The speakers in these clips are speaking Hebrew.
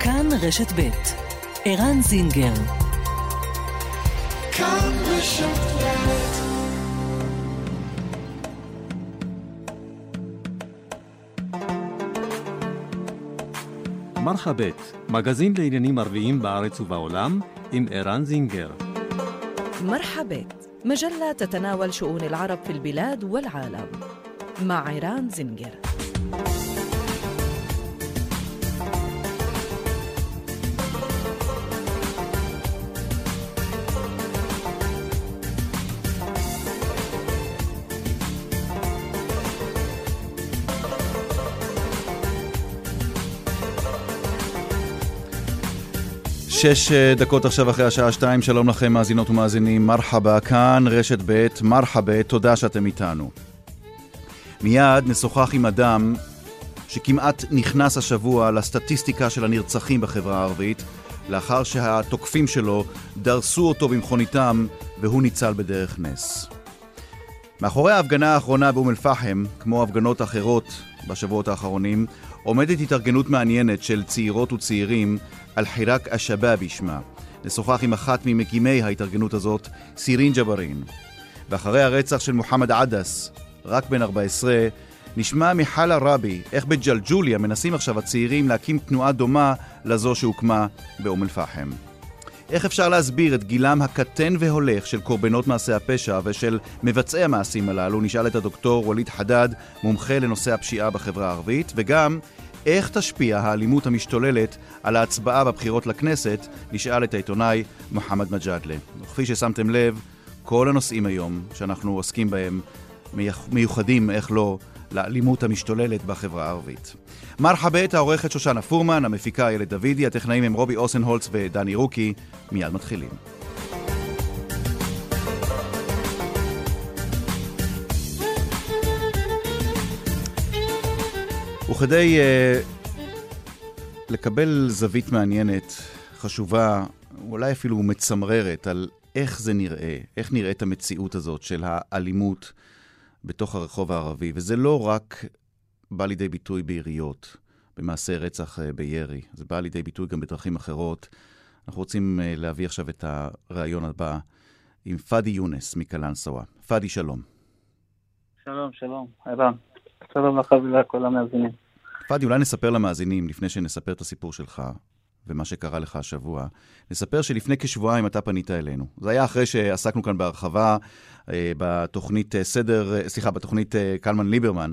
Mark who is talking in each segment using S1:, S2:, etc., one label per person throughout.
S1: כאן רשת ב' ערן זינגר כאן רשת מרחבת, מגזין לעניינים ערביים בארץ ובעולם, עם ערן זינגר.
S2: مرحبا مجلة تتناول شؤون العرب في البلاد والعالم مع عيران زنجر
S3: שש אה, דקות עכשיו אחרי השעה שתיים, שלום לכם מאזינות ומאזינים, מרחבה, כאן רשת ב', מרחבה, תודה שאתם איתנו. מיד נשוחח עם אדם שכמעט נכנס השבוע לסטטיסטיקה של הנרצחים בחברה הערבית, לאחר שהתוקפים שלו דרסו אותו במכוניתם והוא ניצל בדרך נס. מאחורי ההפגנה האחרונה באום אל-פחם, כמו הפגנות אחרות בשבועות האחרונים, עומדת התארגנות מעניינת של צעירות וצעירים על חיראק א-שבאבי שמה. נשוחח עם אחת ממקימי ההתארגנות הזאת, סירין ג'בארין. ואחרי הרצח של מוחמד עדס, רק בן 14, נשמע מחלה רבי איך בג'לג'וליה מנסים עכשיו הצעירים להקים תנועה דומה לזו שהוקמה באום אל-פחם. איך אפשר להסביר את גילם הקטן והולך של קורבנות מעשי הפשע ושל מבצעי המעשים הללו? נשאל את הדוקטור ווליד חדד, מומחה לנושא הפשיעה בחברה הערבית, וגם איך תשפיע האלימות המשתוללת על ההצבעה בבחירות לכנסת? נשאל את העיתונאי מוחמד מג'אדלה. וכפי ששמתם לב, כל הנושאים היום שאנחנו עוסקים בהם מיוחדים, איך לא, לאלימות המשתוללת בחברה הערבית. מרחבת, העורכת שושנה פורמן, המפיקה איילת דוידי, הטכנאים הם רובי אוסנהולץ ודני רוקי. מיד מתחילים. וכדי uh, לקבל זווית מעניינת, חשובה, אולי אפילו מצמררת, על איך זה נראה, איך נראית המציאות הזאת של האלימות בתוך הרחוב הערבי. וזה לא רק בא לידי ביטוי ביריות, במעשי רצח uh, בירי, זה בא לידי ביטוי גם בדרכים אחרות. אנחנו רוצים uh, להביא עכשיו את הריאיון הבא עם פאדי יונס מקלנסווה. פאדי, שלום.
S4: שלום, שלום, ערן. שלום לך ולכל המאזינים.
S3: פאדי, אולי נספר למאזינים, לפני שנספר את הסיפור שלך ומה שקרה לך השבוע, נספר שלפני כשבועיים אתה פנית אלינו. זה היה אחרי שעסקנו כאן בהרחבה אה, בתוכנית אה, סדר, אה, סליחה, בתוכנית קלמן ליברמן.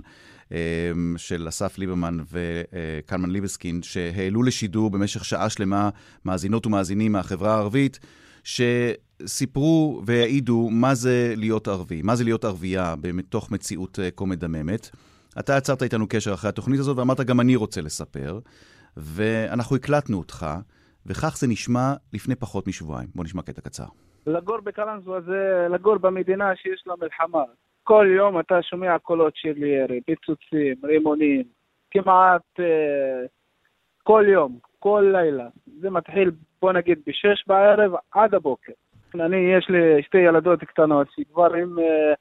S3: של אסף ליברמן וקלמן ליבסקין, שהעלו לשידור במשך שעה שלמה מאזינות ומאזינים מהחברה הערבית, שסיפרו והעידו מה זה להיות ערבי, מה זה להיות ערבייה בתוך מציאות כה מדממת. אתה יצרת איתנו קשר אחרי התוכנית הזאת ואמרת, גם אני רוצה לספר, ואנחנו הקלטנו אותך, וכך זה נשמע לפני פחות משבועיים. בוא נשמע קטע קצר.
S4: לגור בקלנסווה זה לגור במדינה שיש לה מלחמה. כל יום אתה שומע קולות של ירי, פיצוצים, רימונים, כמעט אה, כל יום, כל לילה. זה מתחיל, בוא נגיד, בשש בערב עד הבוקר. אני, יש לי שתי ילדות קטנות שכבר הם... אה,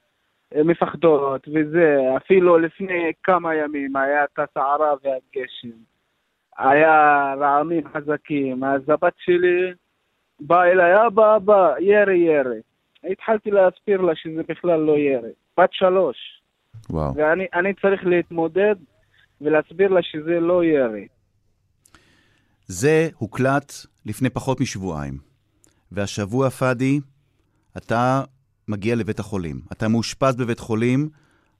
S4: מפחדות וזה, אפילו לפני כמה ימים היה את הסערה והגשם. היה רעמים חזקים, אז הבת שלי באה אליי, אבא, אבא, ירי, ירי. התחלתי להסביר לה שזה בכלל לא ירי. בת שלוש.
S3: וואו.
S4: ואני צריך להתמודד ולהסביר לה שזה לא ירי.
S3: זה הוקלט לפני פחות משבועיים. והשבוע, פאדי, אתה מגיע לבית החולים. אתה מאושפז בבית חולים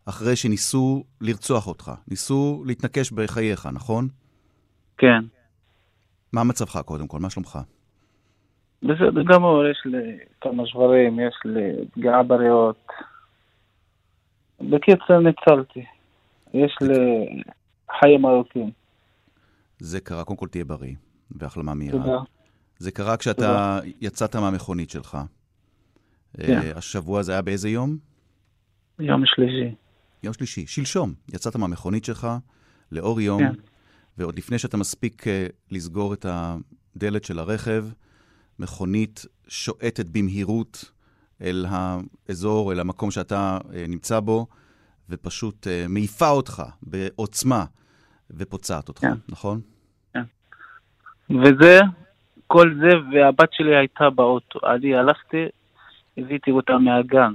S3: אחרי שניסו לרצוח אותך. ניסו להתנקש בחייך, נכון?
S4: כן.
S3: מה מצבך קודם כל? מה שלומך?
S4: בסדר גמור, יש לי כמה שברים, יש לי פגיעה בריאות. בקיצור, ניצלתי. יש לי חיים ארוכים.
S3: זה קרה, קודם כל תהיה בריא, והחלמה מהירה.
S4: תודה.
S3: זה קרה כשאתה תודה. יצאת מהמכונית שלך. כן. אה, השבוע זה היה באיזה יום?
S4: יום שלישי.
S3: יום שלישי, שלשום. יצאת מהמכונית שלך לאור יום, כן. ועוד לפני שאתה מספיק uh, לסגור את הדלת של הרכב, מכונית שועטת במהירות אל האזור, אל המקום שאתה uh, נמצא בו, ופשוט מעיפה אותך בעוצמה ופוצעת אותך, כן. נכון?
S4: כן. וזה, כל זה, והבת שלי הייתה באוטו. אני הלכתי, הבאתי אותה מהגן.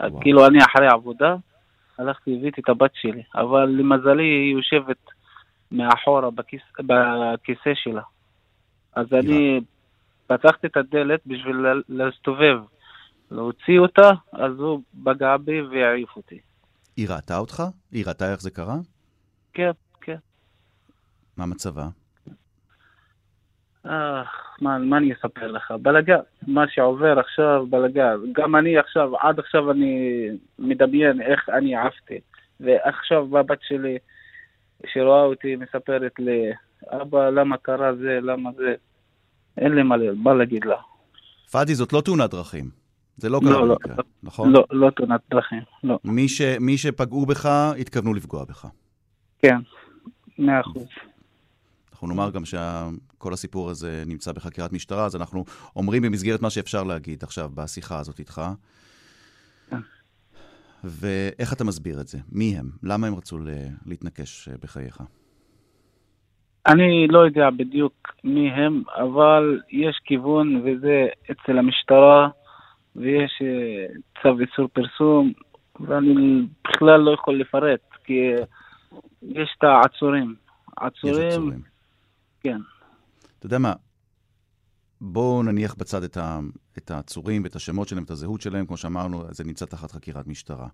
S3: וואו.
S4: כאילו אני אחרי עבודה, הלכתי, הבאתי את הבת שלי. אבל למזלי היא יושבת מאחורה בכיס, בכיסא שלה. אז אני פתחתי את הדלת בשביל לה- להסתובב, להוציא אותה, אז הוא פגע בי והעיף אותי.
S3: היא ראתה אותך? היא ראתה איך זה קרה?
S4: כן, כן.
S3: מה מצבה?
S4: אה, מה, מה אני אספר לך? בלאגן, מה שעובר עכשיו בלאגן. גם אני עכשיו, עד עכשיו אני מדמיין איך אני עפתי. ועכשיו הבת שלי, שרואה אותי, מספרת לי, אבא, למה קרה זה, למה זה? אין לי מה, מה להגיד לה.
S3: פאדי, זאת לא תאונת דרכים. זה לא
S4: לא,
S3: קרה
S4: לא,
S3: במקרה, נכון?
S4: לא, לא תאונת דרכים, לא.
S3: מי, ש, מי שפגעו בך, התכוונו לפגוע בך.
S4: כן, מאה אחוז.
S3: אנחנו נאמר גם שכל הסיפור הזה נמצא בחקירת משטרה, אז אנחנו אומרים במסגרת מה שאפשר להגיד עכשיו בשיחה הזאת איתך. ואיך אתה מסביר את זה? מי הם? למה הם רצו להתנקש אה, בחייך?
S4: אני לא יודע בדיוק מי הם, אבל יש כיוון, וזה אצל המשטרה, ויש אה, צו איסור פרסום, ואני בכלל לא יכול לפרט, כי יש את העצורים. עצורים. כן.
S3: אתה יודע מה? בואו נניח בצד את, ה, את העצורים ואת השמות שלהם, את הזהות שלהם, כמו שאמרנו, זה נמצא תחת חקירת משטרה.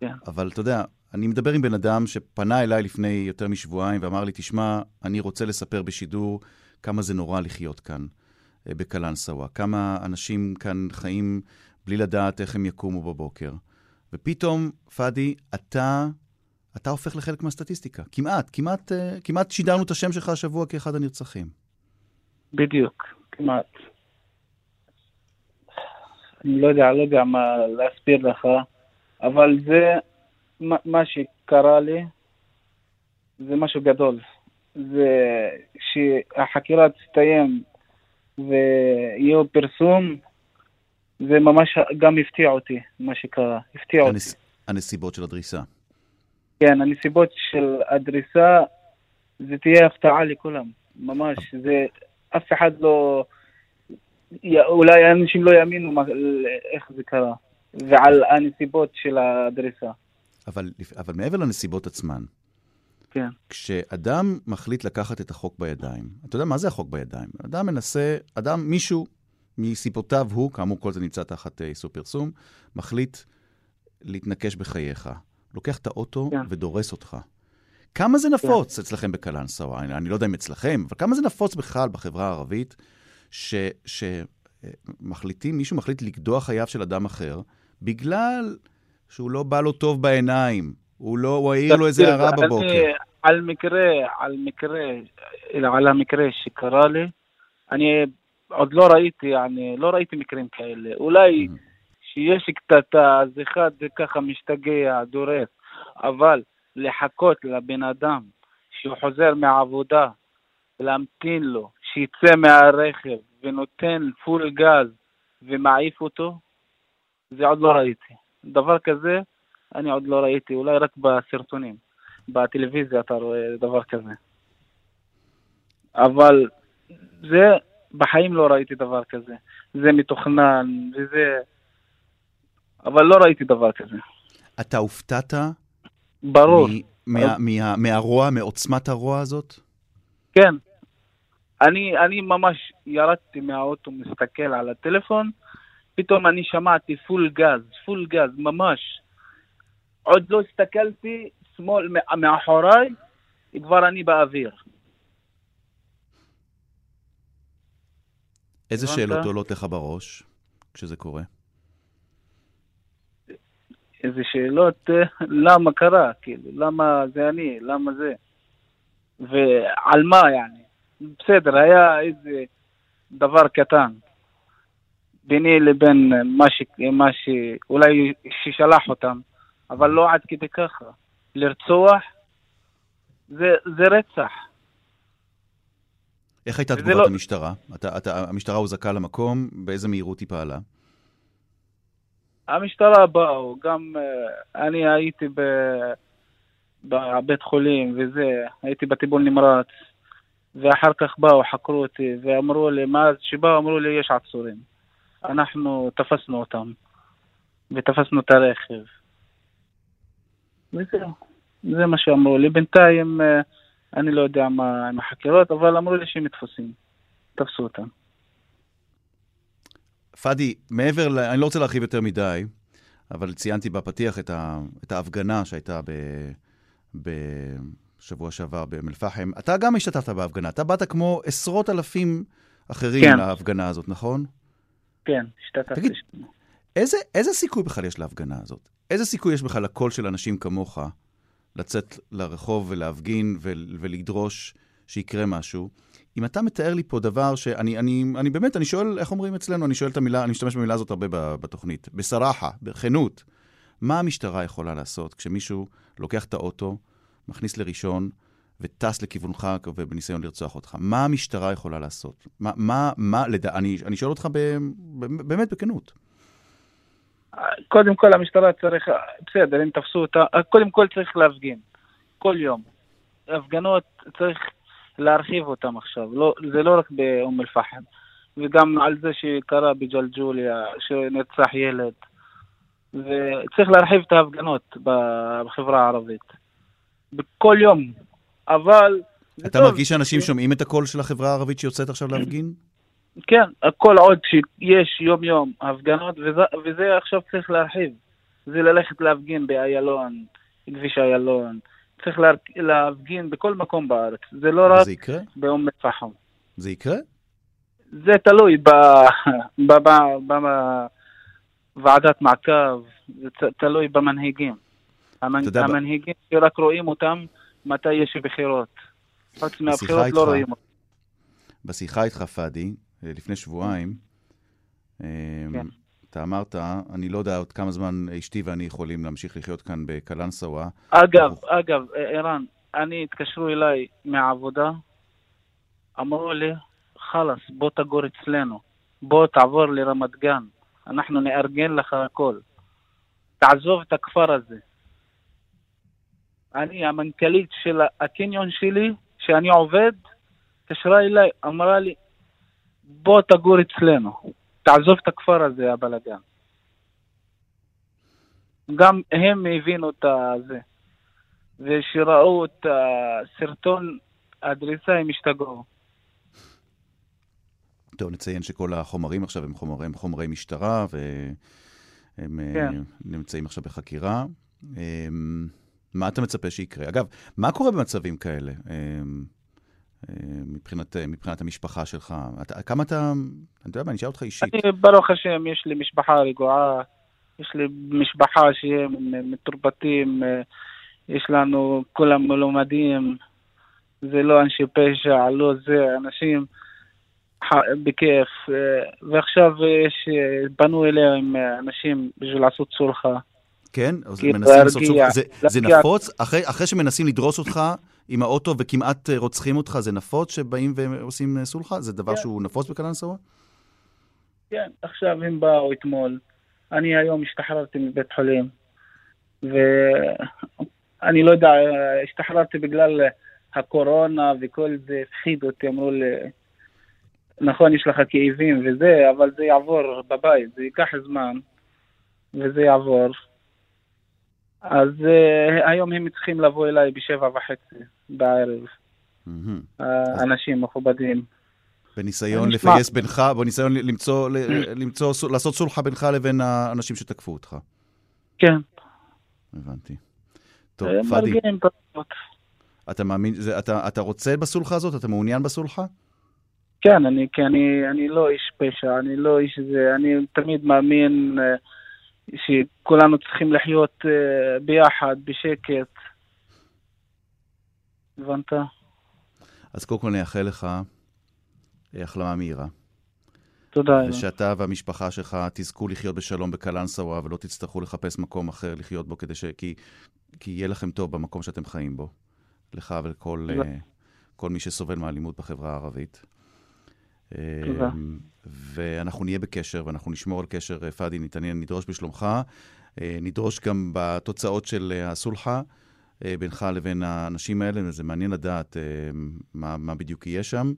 S4: כן.
S3: אבל אתה יודע, אני מדבר עם בן אדם שפנה אליי לפני יותר משבועיים ואמר לי, תשמע, אני רוצה לספר בשידור כמה זה נורא לחיות כאן, אה, בקלנסווה. כמה אנשים כאן חיים בלי לדעת איך הם יקומו בבוקר. ופתאום, פאדי, אתה, אתה הופך לחלק מהסטטיסטיקה. כמעט, כמעט, אה, כמעט שידרנו את השם שלך השבוע כאחד הנרצחים.
S4: בדיוק, כמעט. אני לא יודע, לא יודע מה להסביר לך, אבל זה, מה, מה שקרה לי, זה משהו גדול. זה שהחקירה תסתיים ויהיה פרסום, זה ממש גם הפתיע אותי, מה שקרה. הפתיע אותי.
S3: הנס... הנסיבות של הדריסה.
S4: כן, הנסיבות של הדריסה, זה תהיה הפתעה לכולם, ממש. זה, אף אחד לא... אולי אנשים לא יאמינו מה, איך זה קרה, ועל הנסיבות של הדריסה.
S3: אבל, אבל מעבר לנסיבות עצמן,
S4: כן,
S3: כשאדם מחליט לקחת את החוק בידיים, אתה יודע מה זה החוק בידיים? אדם מנסה, אדם, מישהו מסיבותיו הוא, כאמור כל זה נמצא תחת אה, איסור פרסום, מחליט להתנקש בחייך. לוקח את האוטו
S4: כן.
S3: ודורס אותך. כמה זה נפוץ אצלכם בקלנסווה? אני, אני לא יודע אם אצלכם, אבל כמה זה נפוץ בכלל בחברה הערבית, שמחליטים, מישהו מחליט לגדוע חייו של אדם אחר, בגלל שהוא לא בא לו טוב בעיניים, הוא לא, הוא העיר לו איזה הערה
S4: אני-
S3: בבוקר.
S4: על מקרה, על מקרה, על המקרה שקרה לי, אני עוד לא ראיתי, אני לא ראיתי מקרים כאלה. אולי
S3: Mhm.
S4: שיש קטטה, אז אחד ככה משתגע, דורס, אבל לחכות לבן אדם שהוא חוזר מהעבודה, להמתין לו, שיצא מהרכב ונותן פול גז ומעיף אותו, זה עוד לא ראיתי. דבר כזה, אני עוד לא ראיתי, אולי רק בסרטונים. בטלוויזיה אתה רואה דבר כזה. אבל זה, בחיים לא ראיתי דבר כזה. זה מתוכנן, וזה... אבל לא ראיתי דבר כזה.
S3: אתה הופתעת
S4: ברור,
S3: מ- מה- מה- מהרוע, מעוצמת הרוע הזאת?
S4: כן. אני, אני ממש ירדתי מהאוטו, מסתכל על הטלפון, פתאום אני שמעתי פול גז, פול גז, ממש. עוד לא הסתכלתי, שמאל, מאחוריי, כבר אני באוויר.
S3: איזה? שאלות עולות לך בראש כשזה קורה?
S4: איזה שאלות, אה, למה קרה, כאילו, למה זה אני, למה זה, ועל מה, יעני. בסדר, היה איזה דבר קטן ביני לבין מה, ש... מה ש... אולי ששלח אותם, אבל לא עד כדי ככה. לרצוח זה, זה רצח.
S3: איך הייתה תגובת
S4: לא-
S3: המשטרה? אתה, אתה, המשטרה הוזעקה למקום, באיזה מהירות היא פעלה?
S4: המשטרה באו, גם אה, אני הייתי ב... בבית חולים וזה, הייתי בטיפול נמרץ, ואחר כך באו, חקרו אותי, ואמרו לי, מאז שבאו אמרו לי, יש עצורים. אנחנו תפסנו אותם, ותפסנו את הרכב. וזהו, זה מה שאמרו לי. בינתיים, אה, אני לא יודע מה עם החקירות, אבל אמרו לי שהם תפוסים. תפסו אותם.
S3: פאדי, מעבר ל... אני לא רוצה להרחיב יותר מדי, אבל ציינתי בפתיח את, ה... את ההפגנה שהייתה ב... בשבוע שעבר באום אל-פחם. אתה גם השתתפת בהפגנה. אתה באת כמו עשרות אלפים אחרים
S4: כן.
S3: להפגנה הזאת, נכון?
S4: כן, השתתפתי.
S3: תגיד, איזה, איזה סיכוי בכלל יש להפגנה הזאת? איזה סיכוי יש בכלל לקול של אנשים כמוך לצאת לרחוב ולהפגין ול, ולדרוש שיקרה משהו? אם אתה מתאר לי פה דבר שאני אני, אני באמת, אני שואל, איך אומרים אצלנו? אני שואל את המילה, אני משתמש במילה הזאת הרבה בתוכנית. בסרחה, בכנות. מה המשטרה יכולה לעשות כשמישהו לוקח את האוטו, מכניס לראשון וטס לכיוונך ובניסיון לרצוח אותך? מה המשטרה יכולה לעשות? מה, מה, מה, לדע... אני, אני שואל אותך ב, ב, באמת בכנות.
S4: קודם כל המשטרה צריך, בסדר, אם תפסו אותה, קודם כל צריך להפגין, כל יום. הפגנות צריך להרחיב אותן עכשיו, לא, זה לא רק באום אל-פחם, וגם על זה שקרה בג'לג'וליה, שנרצח ילד, וצריך להרחיב את ההפגנות בחברה הערבית. בכל יום, אבל...
S3: אתה
S4: טוב.
S3: מרגיש שאנשים שומעים את הקול של החברה הערבית שיוצאת עכשיו להפגין?
S4: כן, כל עוד שיש יום-יום הפגנות, וזה, וזה עכשיו צריך להרחיב. זה ללכת להפגין באיילון, כביש איילון. צריך לה, להפגין בכל מקום בארץ. זה לא רק
S3: זה יקרה?
S4: באום אל-פחם.
S3: זה יקרה?
S4: זה תלוי בוועדת מעקב, זה תלוי במנהיגים. המנהיגים שרק רואים אותם מתי יש בחירות. חוץ מהבחירות. לא רואים אותם.
S3: בשיחה איתך, פאדי, לפני שבועיים,
S4: כן.
S3: אתה אמרת, אני לא יודע עוד כמה זמן אשתי ואני יכולים להמשיך לחיות כאן בקלנסווה.
S4: אגב,
S3: אנחנו-
S4: אגב, ערן, אני, התקשרו אליי מהעבודה, אמרו לי, חלאס, בוא תגור אצלנו, בוא תעבור לרמת גן, אנחנו נארגן לך הכל. תעזוב את הכפר הזה. אני, המנכ"לית של הקניון שלי, שאני עובד, התקשרה אליי, אמרה לי, בוא תגור אצלנו, תעזוב את הכפר הזה, הבלאגן. גם הם הבינו את זה. וכשראו את הסרטון הדריסה הם השתגעו.
S3: טוב, נציין שכל החומרים עכשיו הם חומרי, הם חומרי משטרה, והם אה,
S4: כן.
S3: נמצאים עכשיו בחקירה. אה, מה אתה מצפה שיקרה? אגב, מה קורה במצבים כאלה? מבחינת, מבחינת המשפחה שלך, אתה, כמה אתה, אני יודע מה, אני אשאל אותך אישית.
S4: אני, ברוך השם, יש לי משפחה רגועה, יש לי משפחה שהם מתורבתים, אה, יש לנו, כולם מלומדים, זה לא אנשי פשע, לא זה, אנשים ח- בכיף. אה, ועכשיו יש, אה, פנו אליהם אנשים בשביל לעשות סולחה.
S3: כן? אז מנסים לעשות סוג... זה, זה. נפוץ? אחרי, אחרי שמנסים לדרוס אותך עם האוטו וכמעט אה, רוצחים אותך, זה נפוץ שבאים ועושים אה, סולחה? זה דבר
S4: כן.
S3: שהוא נפוץ בקלנסווה?
S4: כן, עכשיו הם באו אתמול. אני היום השתחררתי מבית חולים, ואני לא יודע, השתחררתי בגלל הקורונה וכל זה הפחיד אותי, אמרו לי, נכון, יש לך כאבים וזה, אבל זה יעבור בבית, זה ייקח זמן, וזה יעבור. אז uh, היום הם צריכים לבוא אליי בשבע וחצי בערב,
S3: מהמם.
S4: האנשים מכובדים.
S3: בניסיון. לפייס בינך, בניסיון למצוא, למצוא, לעשות סולחה בינך לבין האנשים שתקפו אותך.
S4: כן,
S3: הבנתי. טוב, פאדי. אתה מאמין, זה, אתה, אתה רוצה בסולחה הזאת? אתה מעוניין בסולחה?
S4: כן, אני, כי אני, אני לא איש פשע, אני לא איש זה, אני תמיד מאמין אה, שכולנו צריכים לחיות אה, ביחד, בשקט. הבנת?
S3: אז קודם כל נאחל לך אה, החלמה מהירה.
S4: תודה.
S3: ושאתה והמשפחה שלך תזכו לחיות בשלום בקלנסווה ולא תצטרכו לחפש מקום אחר לחיות בו כדי ש... כי, כי יהיה לכם טוב במקום שאתם חיים בו. לך ולכל uh, כל מי שסובל מאלימות בחברה הערבית.
S4: תודה.
S3: אה, ואנחנו נהיה בקשר, ואנחנו נשמור על קשר, אה, פאדי, נתעניין, נדרוש בשלומך, אה, נדרוש גם בתוצאות של אה, הסולחה. בינך לבין האנשים האלה, וזה מעניין לדעת מה, מה בדיוק יהיה שם.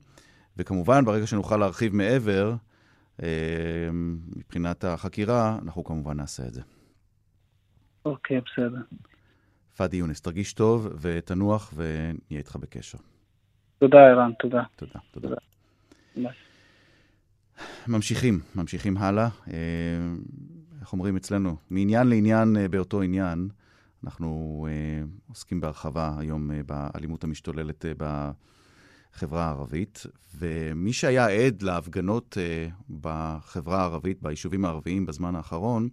S3: וכמובן, ברגע שנוכל להרחיב מעבר, מבחינת החקירה, אנחנו כמובן נעשה את זה.
S4: אוקיי, בסדר.
S3: פאדי יונס, תרגיש טוב ותנוח ונהיה איתך בקשר.
S4: תודה, ערן, תודה.
S3: תודה, תודה.
S4: תודה.
S3: ממשיכים, ממשיכים הלאה. אה, איך אומרים אצלנו? מעניין לעניין אה, באותו עניין. אנחנו אה, עוסקים בהרחבה היום באלימות המשתוללת בחברה הערבית, ומי שהיה עד להפגנות בחברה הערבית, ביישובים הערביים בזמן האחרון,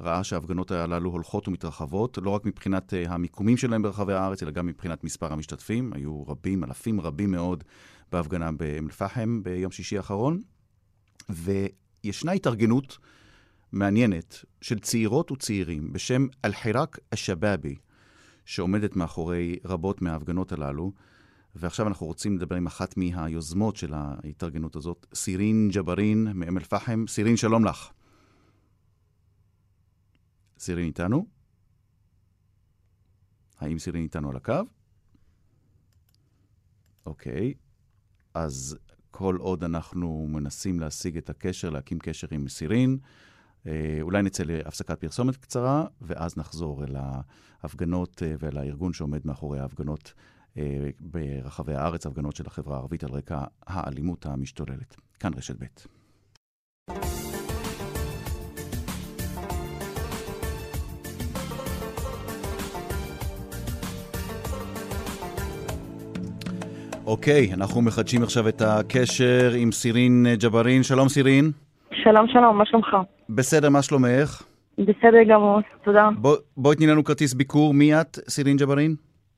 S3: ראה שההפגנות הללו הולכות ומתרחבות, לא רק מבחינת המיקומים שלהם ברחבי הארץ, אלא גם מבחינת מספר המשתתפים. היו רבים, אלפים רבים מאוד בהפגנה באום אל-פחם ביום שישי האחרון. וישנה התארגנות מעניינת של צעירות וצעירים בשם אל-חיראק א-שבאבי, שעומדת מאחורי רבות מההפגנות הללו. ועכשיו אנחנו רוצים לדבר עם אחת מהיוזמות של ההתארגנות הזאת, סירין ג'בארין מאום אל-פחם. סירין, שלום לך. סירין איתנו? האם סירין איתנו על הקו? אוקיי, אז כל עוד אנחנו מנסים להשיג את הקשר, להקים קשר עם סירין, אה, אולי נצא להפסקת פרסומת קצרה, ואז נחזור אל ההפגנות אה, ואל הארגון שעומד מאחורי ההפגנות אה, ברחבי הארץ, הפגנות של החברה הערבית על רקע האלימות המשתוללת. כאן רשת ב'. אוקיי, אנחנו מחדשים עכשיו את הקשר עם סירין ג'בארין. שלום סירין.
S5: שלום, שלום, מה שלומך?
S3: בסדר, מה שלומך?
S5: בסדר גמור, תודה.
S3: בוא, בואי תני לנו כרטיס ביקור. מי את, סירין ג'בארין?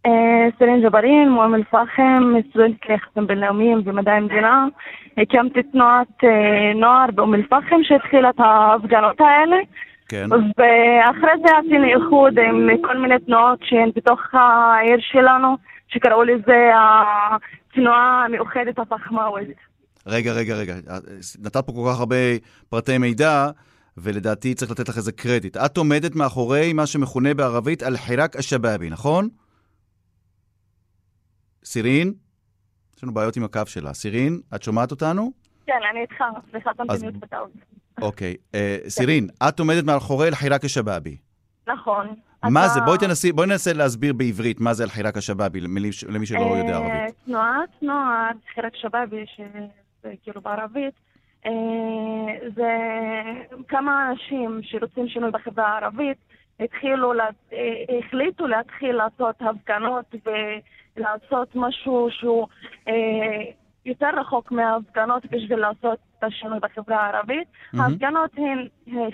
S5: אה, סרין ג'בארין, מאום אל-פחם, סטודנט ליחסים בינלאומיים ומדעי המדינה. הקמתי תנועת אה, נוער באום אל-פחם שהתחילה את ההפגנות האלה.
S3: כן.
S5: ואחרי זה עשינו איחוד עם כל מיני תנועות שהן בתוך העיר שלנו, שקראו לזה התנועה המאוחדת הפחמאווית.
S3: רגע, רגע, רגע. נתת פה כל כך הרבה פרטי מידע, ולדעתי צריך לתת לך איזה קרדיט. את עומדת מאחורי מה שמכונה בערבית אל-חיראק א-שבאבי, נכון? סירין? יש לנו בעיות עם הקו שלה. סירין, את שומעת אותנו?
S5: כן, אני איתך, סליחה, מיוט בטעות.
S3: אוקיי. אה, סירין, את עומדת מאחורי אל-חיראק א-שבאבי.
S5: נכון.
S3: מה
S5: אתה-
S3: זה? בואי תנסי, בואי ננסה להסביר בעברית מה זה אל-חיראק א-שבאבי, למי שלא יודע
S5: אה,
S3: ערבית.
S5: תנועת נוער, חירת שבאבי, שזה כאילו בערבית, אה, זה כמה אנשים שרוצים שינוי בחברה הערבית, התחילו, לה- אה, החליטו להתחיל לעשות הפגנות ולעשות משהו שהוא יותר רחוק מההפגנות בשביל לעשות את השינוי בחברה הערבית.
S3: מהמם.
S5: ההפגנות הן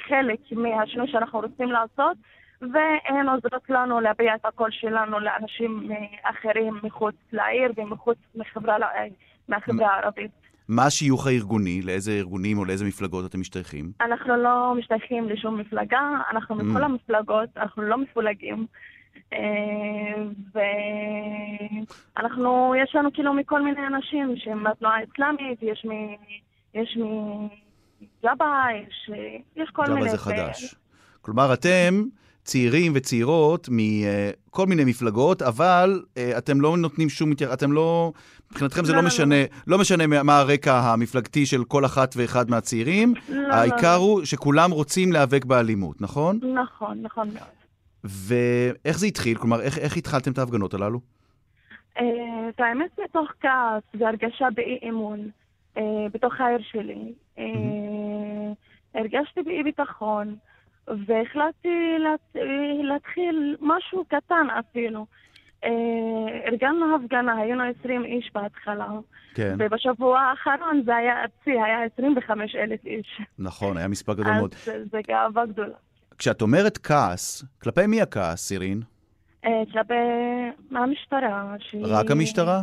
S5: חלק מהשינוי שאנחנו רוצים לעשות. והן עוזרות לנו להביע את הקול שלנו לאנשים אחרים מחוץ לעיר ומחוץ מחברה, אה, מהחברה הערבית.
S3: מה השיוך הארגוני? לאיזה ארגונים או לאיזה מפלגות אתם משתייכים?
S5: אנחנו לא משתייכים לשום מפלגה, אנחנו
S3: Mm.
S5: מכל המפלגות, אנחנו לא מפולגים. אה, ואנחנו, יש לנו כאילו מכל מיני אנשים שהם מהתנועה האסלאמית, יש מ... יש מג'אבה, יש, יש כל מיני...
S3: ג'אבה זה חדש. כלומר, אתם צעירים וצעירות מכל מיני מפלגות, אבל אה, אתם לא נותנים שום... אתם לא... מבחינתכם זה
S5: לא,
S3: לא
S5: לא,
S3: משנה, לא משנה מה- הרקע המפלגתי של כל אחת ואחד מהצעירים,
S5: לא, לא,
S3: העיקר
S5: לא.
S3: הוא שכולם רוצים להיאבק באלימות, נכון?
S5: נכון, נכון מאוד.
S3: ואיך זה התחיל? כלומר, איך, איך התחלתם את ההפגנות הללו?
S5: אה, את האמת מתוך כעס והרגשה באי אמון אה, בתוך העיר שלי. אה, הרגשתי באי ביטחון והחלטתי להת- להתחיל משהו קטן אפילו. אה, ארגנו הפגנה, היינו 20 איש בהתחלה,
S3: כן,
S5: ובשבוע האחרון זה היה ארצי, היה 25 אלף איש.
S3: נכון, היה מספר גדול מאוד.
S5: אז זה גאווה גדולה.
S3: כשאת אומרת כעס, כלפי מי הכעס, סירין?
S5: אה, כלפי המשטרה, שהיא...
S3: רק המשטרה?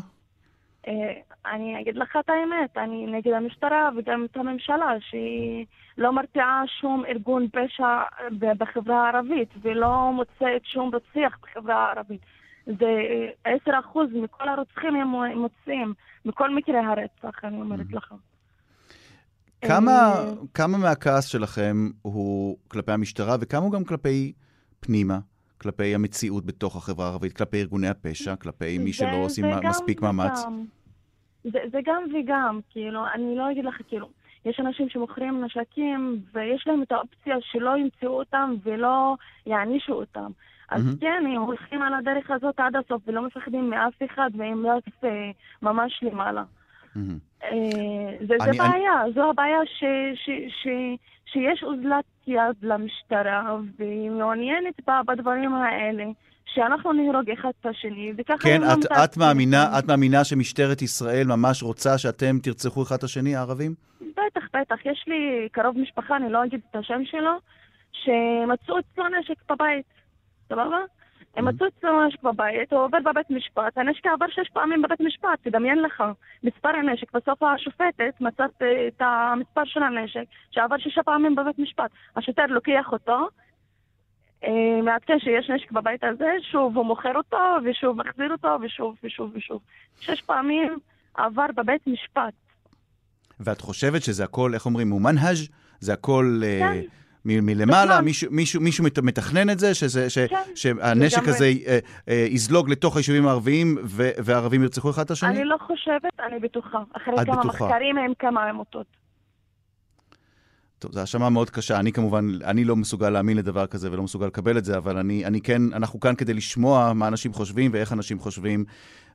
S5: אה, אני אגיד לך את האמת, אני נגד המשטרה וגם את הממשלה, שהיא לא מרתיעה שום ארגון פשע ב- בחברה הערבית ולא מוצאת שום רוצח בחברה הערבית. זה עשר אחוז מכל הרוצחים הם מוצאים, מכל מקרי הרצח, אני אומרת לך.
S3: כמה,
S5: אה,
S3: כמה מהכעס שלכם הוא כלפי המשטרה וכמה הוא גם כלפי פנימה? כלפי המציאות בתוך החברה הערבית, כלפי ארגוני הפשע, כלפי מי
S5: זה-
S3: שלא עושים
S5: זה
S3: מספיק מאמץ?
S5: וגם. זה, זה גם וגם, כאילו, אני לא אגיד לך, כאילו, יש אנשים שמוכרים נשקים ויש להם את האופציה שלא ימצאו אותם ולא יענישו אותם. אז
S3: מהמם.
S5: כן, הם הולכים על הדרך הזאת עד הסוף ולא מפחדים מאף אחד והם רק אה, ממש למעלה.
S3: מהמם.
S5: אה, זה, זה
S3: אני-
S5: בעיה, זו הבעיה ש, ש, ש, שיש אוזלת יד למשטרה והיא מעוניינת ב- בדברים האלה, שאנחנו נהרוג אחד את השני, וככה
S3: כן,
S5: לא
S3: את, את, מאמינה. את מאמינה שמשטרת ישראל ממש רוצה שאתם תרצחו אחד את השני, הערבים?
S5: בטח, בטח. יש לי קרוב משפחה, אני לא אגיד את השם שלו, שמצאו אצלו נשק בבית, סבבה? הם
S3: Mhm.
S5: מצאו אצלו נשק בבית, הוא עובר בבית משפט, הנשק עבר שש פעמים בבית משפט, תדמיין לך. מספר הנשק, בסוף השופטת מצאת אה, את המספר של הנשק, שעבר שישה פעמים בבית משפט. השוטר לוקח אותו, אה, מעדכן שיש נשק בבית הזה, שוב הוא מוכר אותו, ושוב מחזיר אותו, ושוב ושוב ושוב. שש פעמים עבר בבית משפט.
S3: ואת חושבת שזה הכל, איך אומרים, מומנהג'? זה הכל אה,
S5: כן.
S3: מ- מלמעלה?
S5: בכלל.
S3: מישהו, מישהו, מישהו מת- מתכנן את זה? שזה, ש,
S5: כן,
S3: שהנשק. הזה אה, אה, יזלוג לתוך היישובים הערביים והערבים ירצחו אחד את השני?
S5: אני לא חושבת, אני בטוחה. אחרי כמה
S3: בטוחה.
S5: מחקרים הם כמה עמותות.
S3: טוב, זו האשמה מאוד קשה. אני כמובן, אני לא מסוגל להאמין לדבר כזה ולא מסוגל לקבל את זה, אבל אני, אני כן, אנחנו כאן כדי לשמוע מה אנשים חושבים ואיך אנשים חושבים,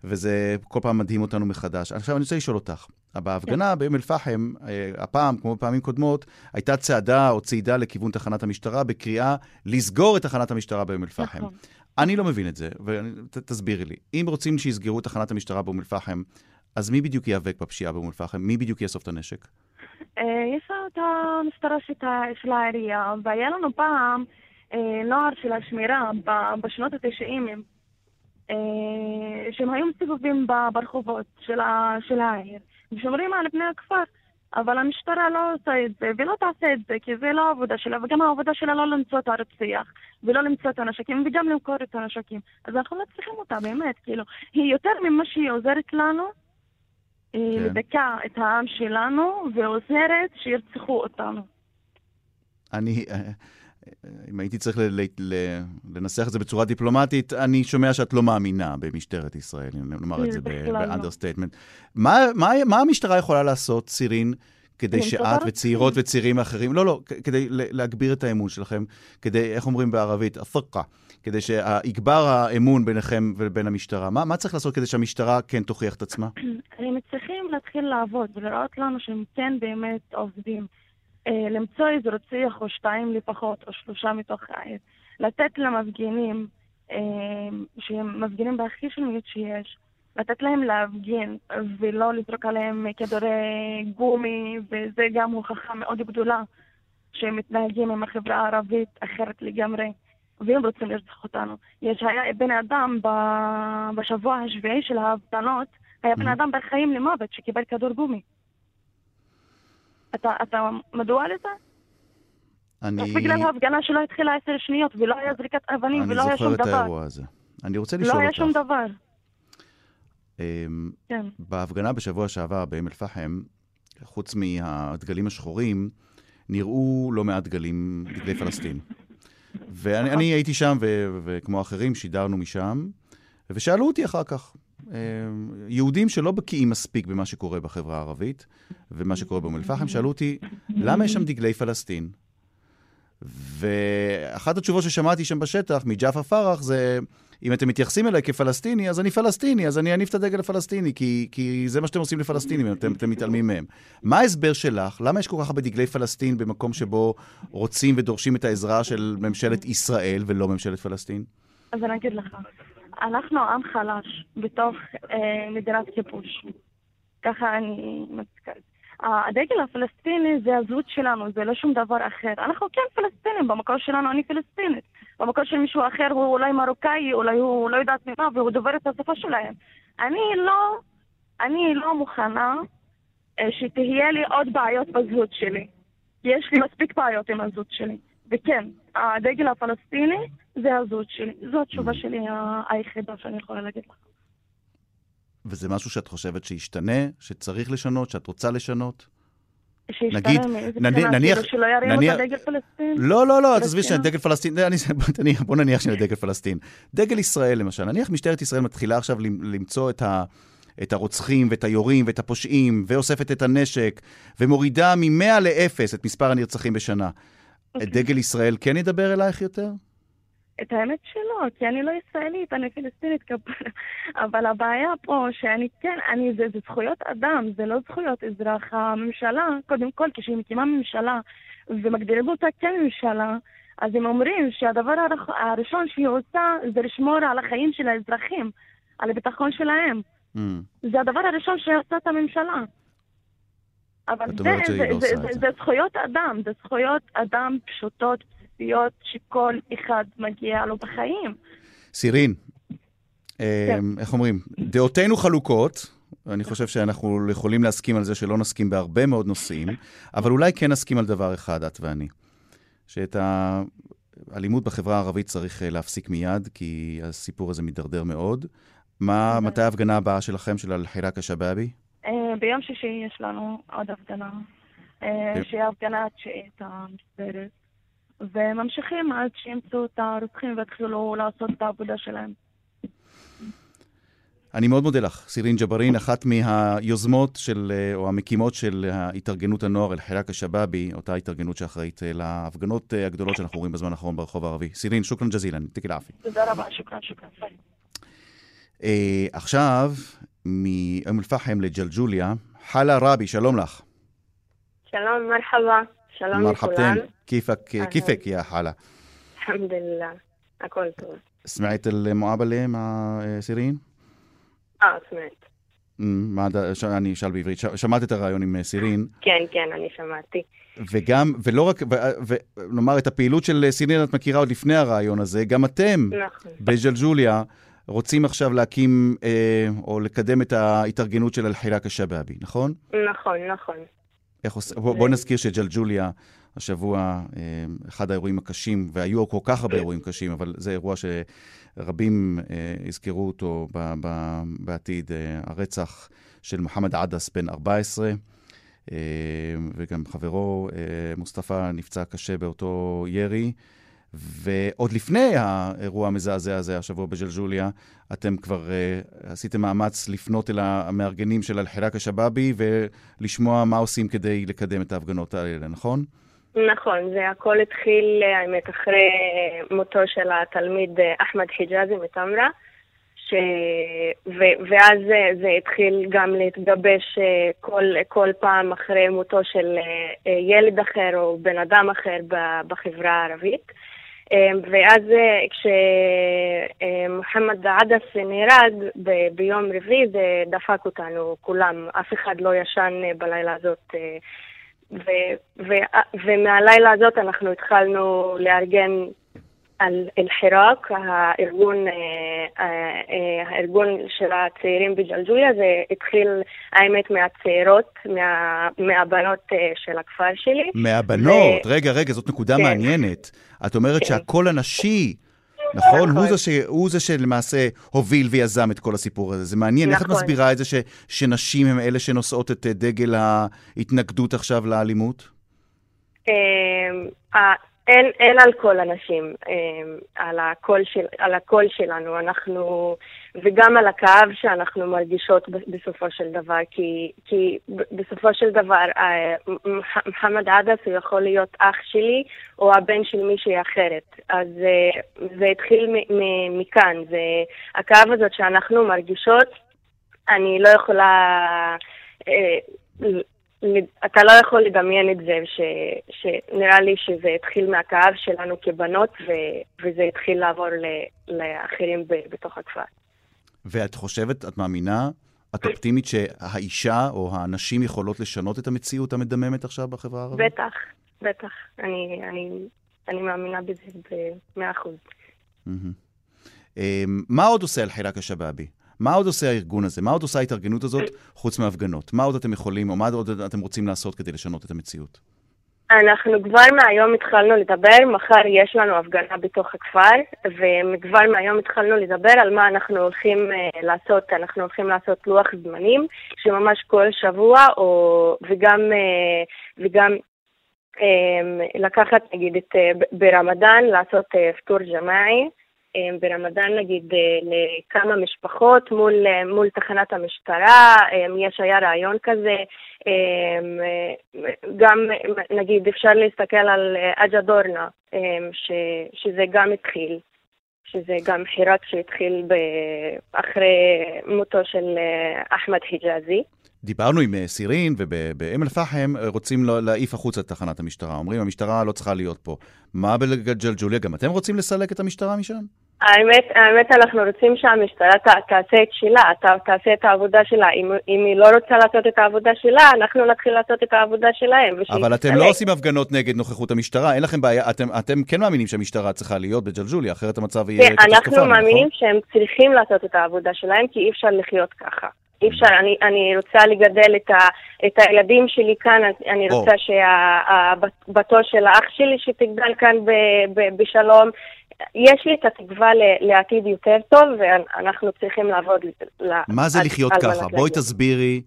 S3: וזה כל פעם מדהים אותנו מחדש. עכשיו אני רוצה לשאול אותך, בהפגנה באום אל-פחם, אה, הפעם, כמו בפעמים קודמות, הייתה צעדה או צעידה לכיוון תחנת המשטרה בקריאה לסגור את תחנת המשטרה באום אל-פחם.
S5: נכון.
S3: אני לא מבין את זה, ותסבירי לי. אם רוצים שיסגרו את תחנת המשטרה באום אל-פחם, אז מי בדיוק ייאבק בפשיעה באום אל-פחם? מי בדיוק יאסוף את הנשק?
S5: אה, יש לנו את המשטרה של העירייה, והיה לנו פעם אה, נוער של השמירה בשנות התשעים, אה, שהם היו מסתובבים ברחובות של ה- של העיר, ושומרים על בני הכפר. אבל המשטרה לא עושה את זה, ולא תעשה את זה, כי זה לא העבודה שלה, וגם העבודה שלה לא למצוא את הרוצח, ולא למצוא את הנשקים, וגם למכור את הנשקים. אז אנחנו לא צריכים אותה, באמת, כאילו. היא יותר ממה שהיא עוזרת לנו, היא
S3: כן.
S5: מדכאה את העם שלנו, ועוזרת שירצחו אותנו.
S3: אני, אה, אה, אם הייתי צריך ל- ל- ל- לנסח את זה בצורה דיפלומטית, אני שומע שאת לא מאמינה במשטרת ישראל, אם נאמר את זה
S5: בכלל לא.
S3: ב understatement. מה, מה, מה המשטרה יכולה לעשות, סירין, כדי שאת
S5: את
S3: וצעירות וצעירים אחרים, לא, לא, כדי להגביר את האמון שלכם, כדי, איך אומרים בערבית, הפקה, כדי שיגבר האמון ביניכם ובין המשטרה. מה, מה צריך לעשות כדי שהמשטרה כן תוכיח את עצמה?
S5: הם צריכים להתחיל לעבוד ולראות לנו שהם כן באמת עובדים. אה, למצוא איזה רוצח או שתיים לפחות, או שלושה מתוך העיר. לתת למפגינים, אה, שהם מפגינים בהכי שלמיות שיש, לתת להם להפגין ולא לזרוק עליהם כדורי גומי, וזה גם הוכחה מאוד גדולה שהם מתנהגים עם החברה הערבית אחרת לגמרי. והם רוצים לרצוח אותנו. יש, היה בן אדם ב- בשבוע השביעי של ההפגנות, היה בן
S3: Mhm.
S5: אדם בחיים למוות שקיבל כדור גומי. אתה, אתה מדוע לזה?
S3: אני,
S5: בגלל ההפגנה שלא התחילה עשר שניות, ולא היה זריקת אבנים,
S3: אני
S5: ולא היה שום
S3: זוכר את
S5: דבר.
S3: האירוע הזה. אני רוצה לשאול
S5: לא היה
S3: אותך.
S5: שום דבר.
S3: אמ,
S5: כן.
S3: בהפגנה בשבוע שעבר באום אל-פחם, חוץ מהדגלים השחורים, נראו לא מעט דגלים, דגלי פלסטין. ואני אני הייתי שם, וכמו אחרים, שידרנו משם, ושאלו אותי אחר כך, יהודים שלא בקיאים מספיק במה שקורה בחברה הערבית, ומה שקורה באום אל-פחם, שאלו אותי, למה יש שם דגלי פלסטין? ואחת התשובות ששמעתי שם בשטח, מג'עפר פרח, זה, אם אתם מתייחסים אליי כפלסטיני, אז אני פלסטיני, אז אני אניף את הדגל הפלסטיני, כי, כי זה מה שאתם עושים לפלסטינים, אם אתם, אתם מתעלמים מהם. מה ההסבר שלך? למה יש כל כך הרבה דגלי פלסטין במקום שבו רוצים ודורשים את העזרה של ממשלת ישראל ולא ממשלת פלסטין?
S5: אז אני אגיד לך, אנחנו עם חלש בתוך אה, מדינת כיבוש. ככה אני מצטערת. הדגל הפלסטיני זה הזהות שלנו, זה לא שום דבר אחר. אנחנו כן פלסטינים, במקור שלנו אני פלסטינית. במקור של מישהו אחר הוא אולי מרוקאי, אולי הוא לא יודעת ממה, והוא דובר את השפה שלהם. אני לא, אני לא מוכנה אה, שתהיה לי עוד בעיות בזהות שלי. יש לי מספיק בעיות עם הזהות שלי. וכן, הדגל הפלסטיני זה הזהות שלי. זו התשובה שלי היחידה שאני יכולה להגיד לך.
S3: וזה משהו שאת חושבת שישתנה, שצריך לשנות, שאת רוצה לשנות? נגיד,
S5: שישתלם מאיזה
S3: נניח-
S5: כאילו שלא ירימו
S3: נניח-
S5: את הדגל פלסטין?
S3: לא, לא, לא, תעזבי. שנייה, דגל פלסטין, אני- בוא נניח- בוא נניח שנייה דגל פלסטין. דגל ישראל למשל, נניח משטרת ישראל מתחילה עכשיו למ- למצוא את ה... את הרוצחים ואת היורים ואת הפושעים, ואוספת את הנשק, ומורידה מ-100 ל-0 את מספר הנרצחים בשנה.
S5: אוקיי.
S3: דגל ישראל כן ידבר אלייך יותר?
S5: את האמת שלא, כי אני לא ישראלית, אני פלסטינית כפרה. אבל הבעיה פה שאני כן, אני, זה, זה זכויות אדם, זה לא זכויות אזרח. הממשלה, קודם כל, כשהיא מקימה ממשלה ומגדירים אותה כממשלה, אז הם אומרים שהדבר הראש- הראשון שהיא עושה זה לשמור על החיים של האזרחים, על הביטחון שלהם.
S3: Mm.
S5: זה הדבר הראשון שעושה את הממשלה. אבל זה,
S3: שהיא
S5: זה,
S3: לא
S5: זה, זה,
S3: זה.
S5: זה זכויות אדם, זה זכויות אדם פשוטות, בסיסיות, שכל אחד מגיע לו בחיים.
S3: סירין, אה, איך אומרים? דעותינו חלוקות. אני חושב שאנחנו יכולים להסכים על זה שלא נסכים בהרבה מאוד נושאים, אבל אולי כן נסכים על דבר אחד, את ואני. שאת האלימות בחברה הערבית צריך אה, להפסיק מיד, כי הסיפור הזה מידרדר מאוד. מה,
S5: אוקיי.
S3: מתי ההפגנה הבאה שלכם, של אל-חיראק א-שבאבי?
S5: ביום שישי יש לנו עוד הפגנה, אה,
S3: כן.
S5: שהיא הפגנה התשיעית המסודרת, וממשיכים עד שימצאו את הרוצחים ויתחילו לעשות את העבודה שלהם.
S3: אני מאוד מודה לך, סירין ג'בארין, אחת מהיוזמות של, אה, או המקימות של התארגנות הנוער אל-חיראק א-שבאבי, אותה התארגנות שאחראית אה, להפגנות הגדולות שאנחנו רואים בזמן האחרון ברחוב הערבי. סירין, שוכרן ג'זילן, תיקי לעפי.
S5: תודה רבה, שוכרן, שוכרן.
S3: עכשיו, מאום אל-פחם לג'לג'וליה, חלה רבי, שלום לך.
S6: שלום, מרחבה. שלום
S3: מרחבתן,
S6: לכולם.
S3: كيفك
S6: أهلاً.
S3: كيفك يا حلا
S6: الحمد لله. הכל טוב.
S3: سمعت المقابلة مع آه، سيرين؟
S6: אה, סמאט.
S3: אמ, מה ד- ש- אני אשאל בעברית, ש- שמעת את הרעיון עם אה, סירין,
S6: כן, כן, אני שמעתי.
S3: וגם, ולא רק, ו- ונאמר את הפעילות של אה, סירין את מכירה עוד לפני הרעיון הזה, גם אתם
S6: נכון.
S3: בג'לג'וליה רוצים עכשיו להקים אה, או לקדם את ההתארגנות של אל-חיראק א-שבאבי, נכון?
S6: נכון, נכון.
S3: איך עוש... בוא, בוא נזכיר שג'לג'וליה השבוע, אה, אחד האירועים הקשים, והיו כל כך הרבה אירועים קשים, אבל זה אירוע שרבים אה, יזכרו אותו ב- ב- בעתיד, אה, הרצח של מוחמד עדס בן 14, אה, וגם חברו אה, מוסטפא נפצע קשה באותו ירי. ועוד לפני האירוע המזעזע הזה השבוע בג'לג'וליה, אתם כבר uh, עשיתם מאמץ לפנות אל המארגנים של אל-חיראק א-שבאבי ולשמוע מה עושים כדי לקדם את ההפגנות האלה, נכון?
S6: נכון, זה הכל התחיל, אה, האמת, אחרי מותו של התלמיד אה, אחמד חיג'אזי מטמרה, ש... ו... ואז זה, זה התחיל גם להתגבש אה, כל, כל פעם אחרי מותו של אה, אה, ילד אחר או בן אדם אחר בחברה הערבית. אה, ואז אה, כשמוחמד עדס נהרג ביום רביעי זה דפק אותנו כולם, אף אחד לא ישן אה, בלילה הזאת. אה, ו- ו- ומהלילה הזאת אנחנו התחלנו לארגן אל-חיראק, הארגון, אה, אה, אה, הארגון של הצעירים בג'לג'וליה, זה התחיל האמת מהצעירות, מה, מהבנות של הכפר שלי.
S3: מהבנות, רגע, רגע, זאת נקודה
S6: כן.
S3: מעניינת. את אומרת
S6: כן.
S3: שהקול הנשי, נכון?
S6: נכון.
S3: הוא זה, ש... הוא זה שלמעשה הוביל ויזם את כל הסיפור הזה. זה מעניין. איך את
S6: נכון.
S3: מסבירה את זה ש... שנשים הן אלה שנושאות את דגל ההתנגדות עכשיו לאלימות?
S6: אין, אין על כל הנשים, על הקול, של, על הקול שלנו, אנחנו, וגם על הכאב שאנחנו מרגישות בסופו של דבר, כי, כי בסופו של דבר אה, מוחמד עדס הוא יכול להיות אח שלי או הבן של מישהי אחרת, אז אה, זה התחיל מכאן, זה הכאב הזאת שאנחנו מרגישות, אני לא יכולה... אה, אתה לא יכול לדמיין את זה, ש, שנראה לי שזה התחיל מהכאב שלנו כבנות, ו, וזה התחיל לעבור ל, לאחרים ב, בתוך הכפר.
S3: ואת חושבת, את מאמינה, את אופטימית שהאישה או הנשים יכולות לשנות את המציאות המדממת עכשיו בחברה הערבית?
S6: בטח, בטח. אני, אני, אני מאמינה בזה במאה אחוז.
S3: אמ, מה עוד עושה אל-חיראק א-שבאבי? מה עוד עושה הארגון הזה? מה עוד עושה ההתארגנות הזאת חוץ מהפגנות? מה עוד אתם יכולים, או מה עוד אתם רוצים לעשות כדי לשנות את המציאות?
S6: אנחנו כבר מהיום התחלנו לדבר, מחר יש לנו הפגנה בתוך הכפר, וכבר מהיום התחלנו לדבר על מה אנחנו הולכים uh, לעשות. אנחנו הולכים לעשות לוח זמנים, שממש כל שבוע, או, וגם, uh, וגם um, לקחת, נגיד, את, uh, ברמדאן, לעשות פטור ג'מאעי. אמ, ברמדאן נגיד אה, לכמה משפחות מול, אה, מול תחנת המשטרה, יש היה רעיון כזה, גם נגיד אפשר להסתכל על אג'ה דורנה, ש, שזה גם התחיל, שזה גם חיראק שהתחיל אחרי מותו של אה, אחמד חיג'אזי.
S3: דיברנו עם סירין, ובאם אל-פחם רוצים להעיף החוצה את תחנת המשטרה. אומרים, המשטרה לא צריכה להיות פה. מה בג'לג'וליה? גם אתם רוצים לסלק את המשטרה משם?
S6: האמת, האמת, אנחנו רוצים שהמשטרה ת, תעשה את שלה, ת, תעשה את העבודה שלה. אם, אם היא לא רוצה לעשות את העבודה שלה, אנחנו נתחיל לעשות את העבודה שלהם.
S3: אבל אתם לא עושים הפגנות נגד נוכחות המשטרה, אין לכם בעיה, אתם, אתם כן מאמינים שהמשטרה צריכה להיות בג'לג'וליה, אחרת המצב יהיה
S6: קטסטרופלי, נכון? אנחנו מאמינים שהם צריכים לעשות את העבודה שלהם, כי אי אפשר לחיות ככה. אי אפשר, אני, אני רוצה לגדל את, ה, את הילדים שלי כאן, אני רוצה שבתו של האח שלי שתגדל כאן ב, ב, בשלום. יש לי את התקווה לעתיד יותר טוב, ואנחנו צריכים לעבוד...
S3: מה זה לחיות ככה? בואי תסבירי.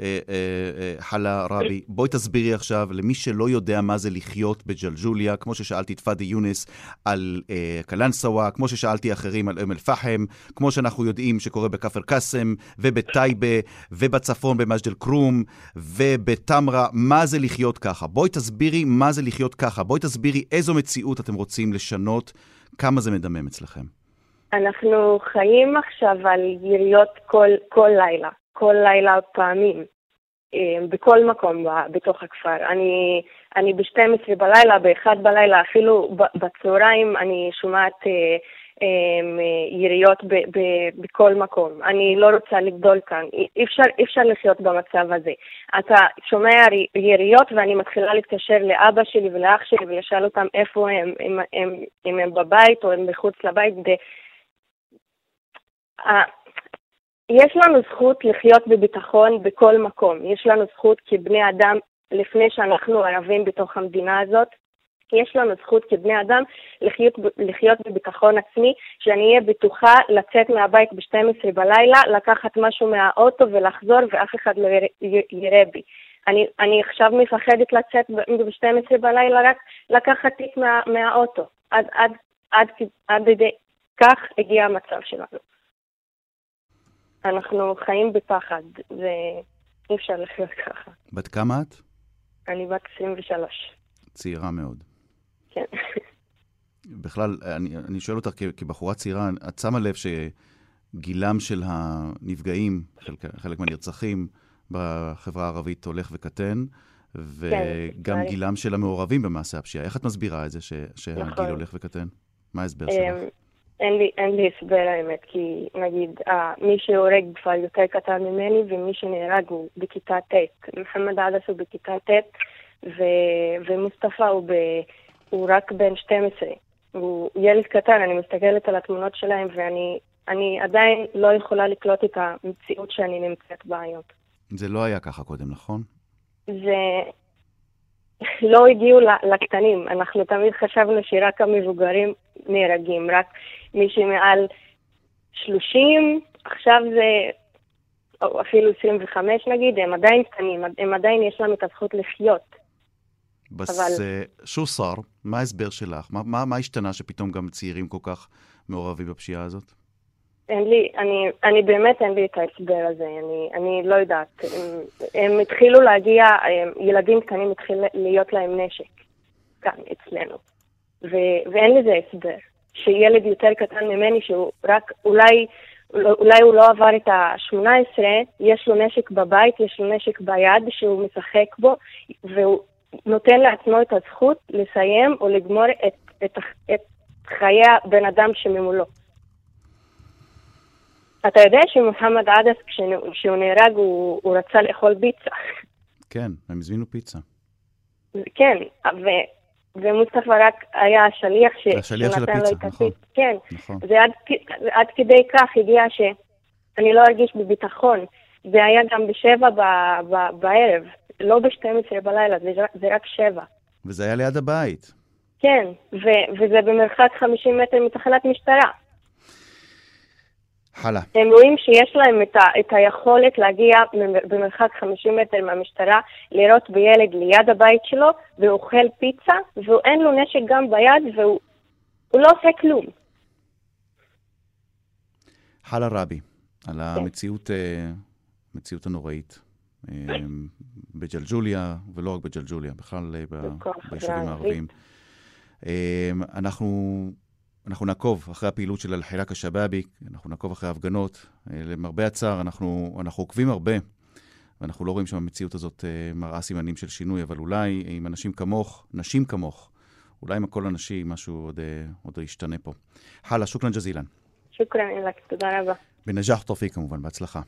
S3: אה, אה, אה, חלה רבי, בואי תסבירי עכשיו למי שלא יודע מה זה לחיות בג'לג'וליה, כמו ששאלתי את פאדי יונס על קלנסווה, כמו ששאלתי אחרים על אום אל-פחם, כמו שאנחנו יודעים שקורה בכפר קאסם, ובטייבה, ובצפון במג'דל כרום, ובתמרה, מה זה לחיות ככה. בואי תסבירי מה זה לחיות ככה. בואי תסבירי איזו מציאות אתם רוצים לשנות, כמה זה מדמם אצלכם.
S6: אנחנו חיים עכשיו על יריות כל, כל לילה. כל לילה פעמים, אה, בכל מקום בתוך הכפר. אני, אני ב-12 בלילה, ב-1 בלילה, אפילו בצהריים אני שומעת אה, אה, יריות ב, ב, בכל מקום. אני לא רוצה לגדול כאן. אי אפשר, אי אפשר לחיות במצב הזה. אתה שומע יריות ואני מתחילה להתקשר לאבא שלי ולאח שלי ולשאול אותם איפה הם, אם הם, הם, הם, הם בבית או הם מחוץ לבית. יש לנו זכות לחיות בביטחון בכל מקום. יש לנו זכות כבני אדם, לפני שאנחנו ערבים בתוך המדינה הזאת, יש לנו זכות כבני אדם לחיות, לחיות בביטחון עצמי, שאני אהיה בטוחה לצאת מהבית ב-12 בלילה, לקחת משהו מהאוטו ולחזור ואף אחד לא יראה בי. אני, אני עכשיו מפחדת לצאת ב-12 בלילה רק לקחת תיק מה, מהאוטו. עד, עד, עד, עד, עד כך הגיע המצב שלנו. אנחנו חיים בפחד, ואי אפשר לחיות ככה.
S3: בת כמה את?
S6: אני בת 23.
S3: צעירה מאוד.
S6: כן.
S3: בכלל, אני, אני שואל אותך כבחורה צעירה, את שמה לב שגילם של הנפגעים, חלק, חלק מהנרצחים בחברה הערבית הולך וקטן, וגם כן, גילם של המעורבים במעשה הפשיעה. איך את מסבירה את זה ש, שהגיל נכון. הולך וקטן? מה ההסבר שלך?
S6: אין לי, אין לי הסבר האמת, כי נגיד, אה, מי שהורג כבר יותר קטן ממני ומי שנהרג הוא בכיתה ט'. מוחמד עדס הוא בכיתה ט' ו- ומוסטפא הוא, ב- הוא רק בן 12. הוא ילד קטן, אני מסתכלת על התמונות שלהם ואני אני עדיין לא יכולה לקלוט את המציאות שאני נמצאת בה היום.
S3: זה לא היה ככה קודם, נכון?
S6: זה... לא הגיעו לקטנים. אנחנו תמיד חשבנו שרק המבוגרים נהרגים, רק מי שמעל 30, עכשיו זה, או אפילו 25 נגיד, הם עדיין קטנים, הם עדיין יש להם את הזכות לחיות.
S3: בס אבל... שו שר? מה ההסבר שלך? מה, מה, מה השתנה שפתאום גם צעירים כל כך מעורבים בפשיעה הזאת?
S6: אין לי, אני, אני באמת אין לי את ההסבר הזה, אני, אני לא יודעת. הם, הם התחילו להגיע, הם, ילדים קטנים התחיל להיות להם נשק, כאן, אצלנו. ו, ואין לזה הסבר. שילד יותר קטן ממני, שהוא רק, אולי, אולי הוא לא עבר את ה-18, יש לו נשק בבית, יש לו נשק ביד שהוא משחק בו, והוא נותן לעצמו את הזכות לסיים או לגמור את, את, את חיי הבן אדם שממולו. אתה יודע שמוחמד עדס, כשהוא נהרג, הוא, הוא רצה לאכול פיצה.
S3: כן, הם הזמינו פיצה.
S6: כן, ו... ומוסטפא רק היה השליח ש...
S3: השליח של הפיצה, נכון.
S6: כן, נכון. זה עד, עד כדי כך הגיע שאני לא ארגיש בביטחון. זה היה גם בשבע ב, ב, בערב, לא ב-12 בלילה, זה, זה רק שבע.
S3: וזה היה ליד הבית.
S6: כן, ו- וזה במרחק 50 מטר מתחנת משטרה.
S3: חלה.
S6: הם רואים שיש להם את, ה- את היכולת להגיע במרחק 50 מטר מהמשטרה, לראות בילד ליד הבית שלו, והוא אוכל פיצה, ואין לו נשק גם ביד, והוא לא עושה כלום.
S3: חלה רבי, על כן. המציאות, אה, המציאות הנוראית. אה, בג'לג'וליה, ולא רק בג'לג'וליה, בכלל אה, ביישובים הערביים. אנחנו אנחנו נעקוב אחרי הפעילות של אל-חילאק א-שבאבי, אנחנו נעקוב אחרי ההפגנות. אה, למרבה הצער, אנחנו, אנחנו עוקבים הרבה, ואנחנו לא רואים שהמציאות הזאת אה, מראה סימנים של שינוי, אבל אולי עם אנשים כמוך, נשים כמוך, אולי עם הקול הנשי משהו עוד, אה, עוד ישתנה פה. חלה, שוכרן ג'זילן.
S6: שוכרן לך, תודה רבה.
S3: בנג'אח תופי כמובן, בהצלחה.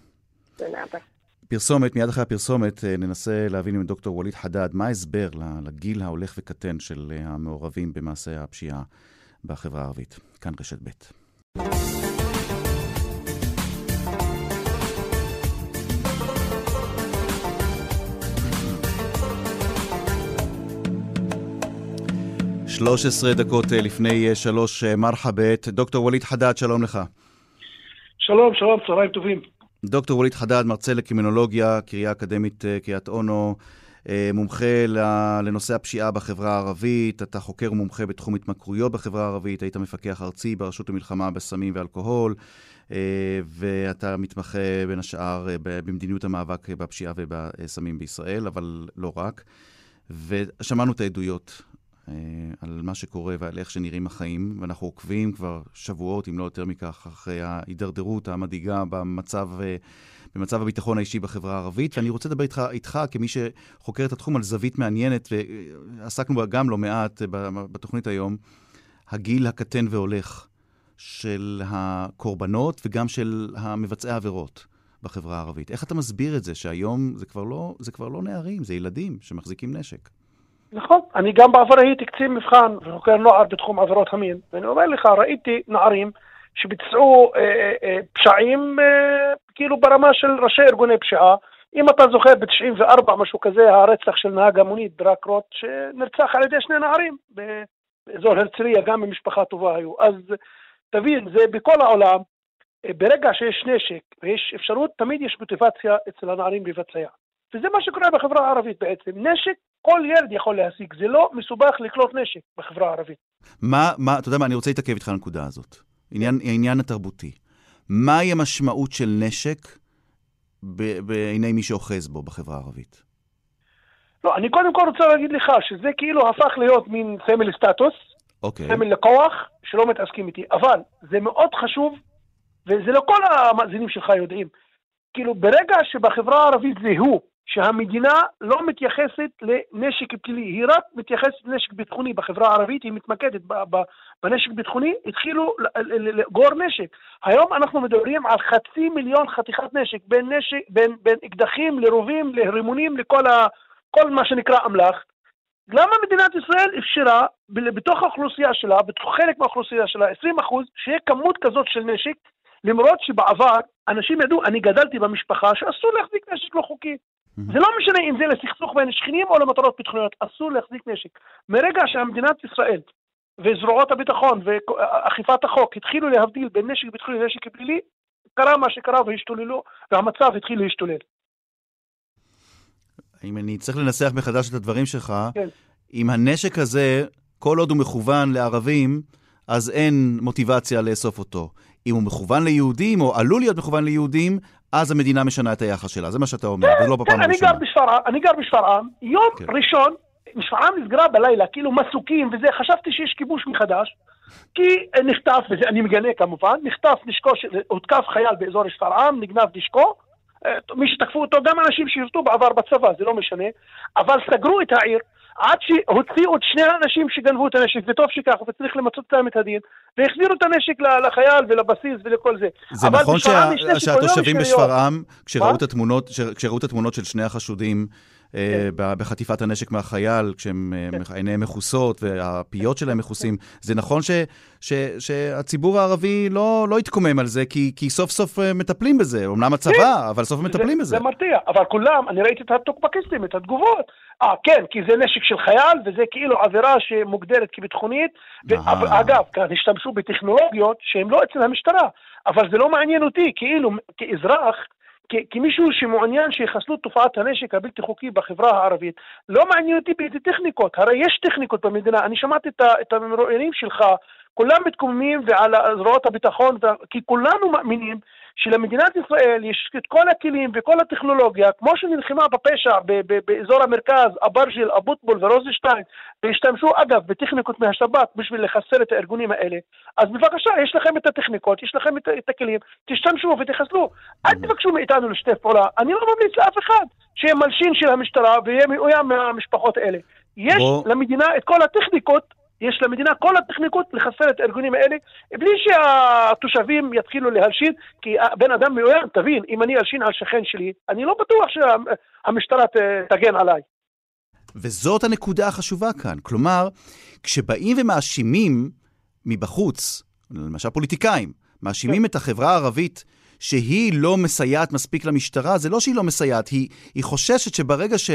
S6: תודה רבה.
S3: פרסומת, מיד אחרי הפרסומת ננסה להבין עם דוקטור ווליד חדד מה ההסבר לגיל ההולך וקטן של המעורבים במעשה הפשיעה בחברה הערבית. כאן רשת ב'. שלוש עשרה דקות אה, לפני אה, שלוש אה, מרחבת. דוקטור ווליד חדד, שלום לך.
S7: שלום, שלום, צהריים טובים.
S3: דוקטור ווליד חדד, מרצה לקרימינולוגיה, קריה אקדמית קריית אונו, מומחה לנושא הפשיעה בחברה הערבית, אתה חוקר ומומחה בתחום התמכרויות בחברה הערבית, היית מפקח ארצי ברשות למלחמה בסמים ואלכוהול, אה, ואתה מתמחה בין השאר אה, במדיניות המאבק בפשיעה ובסמים בישראל, אבל לא רק. ושמענו את העדויות על מה שקורה ועל איך שנראים החיים, ואנחנו עוקבים כבר שבועות, אם לא יותר מכך, אחרי ההידרדרות המדאיגה במצב במצב הביטחון האישי בחברה הערבית, ואני רוצה לדבר איתך, איתך כמי שחוקר את התחום על זווית מעניינת, ועסקנו בה גם לא מעט בתוכנית היום, הגיל הקטן והולך של הקורבנות וגם של המבצעי העבירות בחברה הערבית. איך אתה מסביר את זה שהיום זה כבר לא, זה כבר לא נערים, זה ילדים שמחזיקים נשק?
S7: נכון, אני גם בעבר הייתי קצין מבחן וחוקר נוער בתחום עבירות המין, ואני אומר לך, ראיתי נערים שביצעו אה, אה, אה, פשעים אה, כאילו ברמה של ראשי ארגוני פשיעה. אם אתה זוכר ב-94, משהו כזה, הרצח של נהג המונית דרק רוט, שנרצח על ידי שני נערים באזור הרצליה, גם במשפחה טובה היו. אז תבין, זה בכל העולם, אה, ברגע שיש נשק ויש אפשרות, תמיד יש מוטיבציה אצל הנערים לבצע. וזה מה שקורה בחברה הערבית בעצם. נשק, כל ילד יכול להשיג, זה לא מסובך לקלוט נשק בחברה הערבית.
S3: מה, מה, אתה יודע מה, אני רוצה להתעכב איתך על הנקודה הזאת. עניין, העניין התרבותי. מהי המשמעות של נשק בעיני מי שאוחז בו בחברה הערבית?
S7: לא, אני קודם כל רוצה להגיד לך שזה כאילו הפך להיות מין סמל סטטוס,
S3: אוקיי.
S7: סמל לכוח, שלא מתעסקים איתי, אבל זה מאוד חשוב, וזה לא כל המאזינים שלך יודעים. כאילו, ברגע שבחברה הערבית זיהו שהמדינה לא מתייחסת לנשק פלילי, היא רק מתייחסת לנשק ביטחוני בחברה הערבית, היא מתמקדת בנשק ביטחוני, התחילו לאגור נשק. היום אנחנו מדברים על חצי מיליון חתיכת נשק, בין, נשק, בין, בין אקדחים לרובים לרימונים לכל ה, כל מה שנקרא אמל"ח. למה מדינת ישראל אפשרה בתוך האוכלוסייה שלה, בתוך חלק מהאוכלוסייה שלה, 20 אחוז, שיהיה כמות כזאת של נשק, למרות שבעבר אנשים ידעו, אני גדלתי במשפחה שאסור להחזיק נשק לא חוקי. זה לא משנה אם זה לסכסוך בין שכנים או למטרות ביטחוניות, אסור להחזיק נשק. מרגע שהמדינת ישראל וזרועות הביטחון ואכיפת החוק התחילו להבדיל בין נשק ביטחוני לנשק פלילי, קרה מה שקרה והשתוללו, והמצב התחיל להשתולל.
S3: אם אני צריך לנסח מחדש את הדברים שלך, כן. אם הנשק הזה, כל עוד הוא מכוון לערבים, אז אין מוטיבציה לאסוף אותו. אם הוא מכוון ליהודים, או עלול להיות מכוון ליהודים, אז המדינה משנה את היחס שלה. זה מה שאתה אומר,
S7: כן,
S3: וזה לא בפעם
S7: כן, הראשונה. אני גר בשפרעם, יום כן. ראשון, שפרעם נסגרה בלילה, כאילו מסוקים וזה, חשבתי שיש כיבוש מחדש, כי נחטף, וזה אני מגנה כמובן, נחטף נשקו, הותקף חייל באזור שפרעם, נגנב נשקו, אה, מי שתקפו אותו, גם אנשים שירתו בעבר בצבא, זה לא משנה, אבל סגרו את העיר, עד שהוציאו את שני האנשים שגנבו את הנשק, וטוב שכך, וצריך למצות להם את הדין, והחזירו את הנשק לחייל ולבסיס ולכל זה.
S3: זה נכון שה... שהתושבים בשפרעם, כשראו, את התמונות, כשראו את התמונות של שני החשודים בחטיפת הנשק מהחייל, כשעיניהם מכוסות והפיות שלהם מכוסים. זה נכון ש, ש, שהציבור הערבי לא, לא התקומם על זה, כי, כי סוף סוף מטפלים בזה. אמנם הצבא, כן. אבל סוף מטפלים
S7: זה,
S3: בזה.
S7: זה מרתיע, אבל כולם, אני ראיתי את הטוקבקיסטים, את התגובות. אה, כן, כי זה נשק של חייל, וזה כאילו עבירה שמוגדרת כביטחונית. ואגב, כאן השתמשו בטכנולוגיות שהן לא אצל המשטרה, אבל זה לא מעניין אותי, כאילו, כאזרח, כמישהו שמעוניין שיחסלו את תופעת הנשק הבלתי חוקי בחברה הערבית, לא מעניין אותי באיזה טכניקות, הרי יש טכניקות במדינה, אני שמעתי את המרואיינים שלך, כולם מתקוממים ועל זרועות הביטחון, כי כולנו מאמינים שלמדינת ישראל יש את כל הכלים וכל הטכנולוגיה, כמו שנלחמה בפשע באזור המרכז, אברג'יל, אבוטבול ורוזנשטיין, והשתמשו אגב בטכניקות מהשב"כ בשביל לחסל את הארגונים האלה, אז בבקשה, יש לכם את הטכניקות, יש לכם את, את הכלים, תשתמשו ותחסלו. אל תבקשו מאיתנו לשתף פעולה. אני לא ממליץ לאף אחד שיהיה מלשין של המשטרה ויהיה מאוים מהמשפחות האלה. יש בוא... למדינה את כל הטכניקות יש למדינה כל הטכניקות לחסל את הארגונים האלה, בלי שהתושבים יתחילו להלשין, כי בן אדם מאוים, תבין, אם אני אלשין על שכן שלי, אני לא בטוח שהמשטרה תגן עליי.
S3: וזאת הנקודה החשובה כאן. כלומר, כשבאים ומאשימים מבחוץ, למשל פוליטיקאים, מאשימים כן. את החברה הערבית שהיא לא מסייעת מספיק למשטרה, זה לא שהיא לא מסייעת, היא, היא חוששת שברגע ש...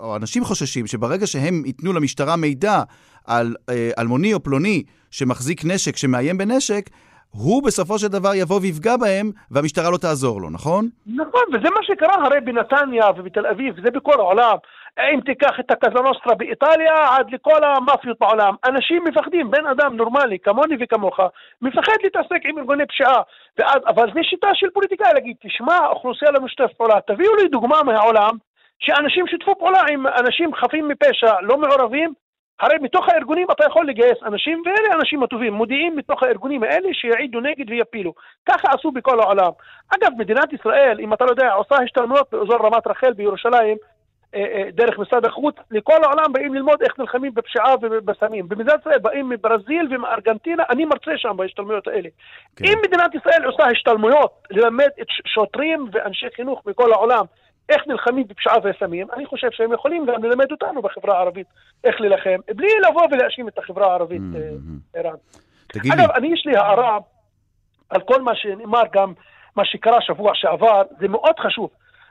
S3: או אנשים חוששים שברגע שהם ייתנו למשטרה מידע על אה, אלמוני או פלוני שמחזיק נשק, שמאיים בנשק, הוא בסופו של דבר יבוא ויפגע בהם, והמשטרה לא תעזור לו, נכון?
S7: נכון, וזה מה שקרה הרי בנתניה ובתל אביב, וזה בכל העולם. אם תיקח את הקזנוסטרה באיטליה עד לכל המאפיות בעולם, אנשים מפחדים, בן אדם נורמלי כמוני וכמוך, מפחד להתעסק עם ארגוני פשיעה. ואז, אבל זו שיטה של פוליטיקאי להגיד, תשמע, האוכלוסייה לא משתף פעולה, תביאו לי דוגמה מהעולם שאנשים שיתפו פעולה עם אנשים חפים מפשע, לא מעורבים, הרי מתוך הארגונים אתה יכול לגייס אנשים, ואלה האנשים הטובים, מודיעים מתוך הארגונים האלה שיעידו נגד ויפילו. ככה עשו בכל העולם. אגב, מדינת ישראל, אם אתה לא יודע, עושה השתלמויות באזור רמת רחל בירושלים, דרך משרד החוץ, לכל העולם באים ללמוד איך נלחמים בפשיעה ובסמים. במדינת ישראל באים מברזיל ומארגנטינה, אני מרצה שם בהשתלמויות האלה. כן. אם מדינת ישראל עושה השתלמויות ללמד את שוטרים ואנשי חינוך מכל העולם איך נלחמים בפשיעה וסמים, אני חושב שהם יכולים גם ללמד אותנו בחברה הערבית איך להילחם, בלי לבוא ולהאשים את החברה הערבית, mm-hmm. ערן. אגב, אני יש לי הערה על כל מה שנאמר גם, מה שקרה שבוע שעבר, זה מאוד חשוב.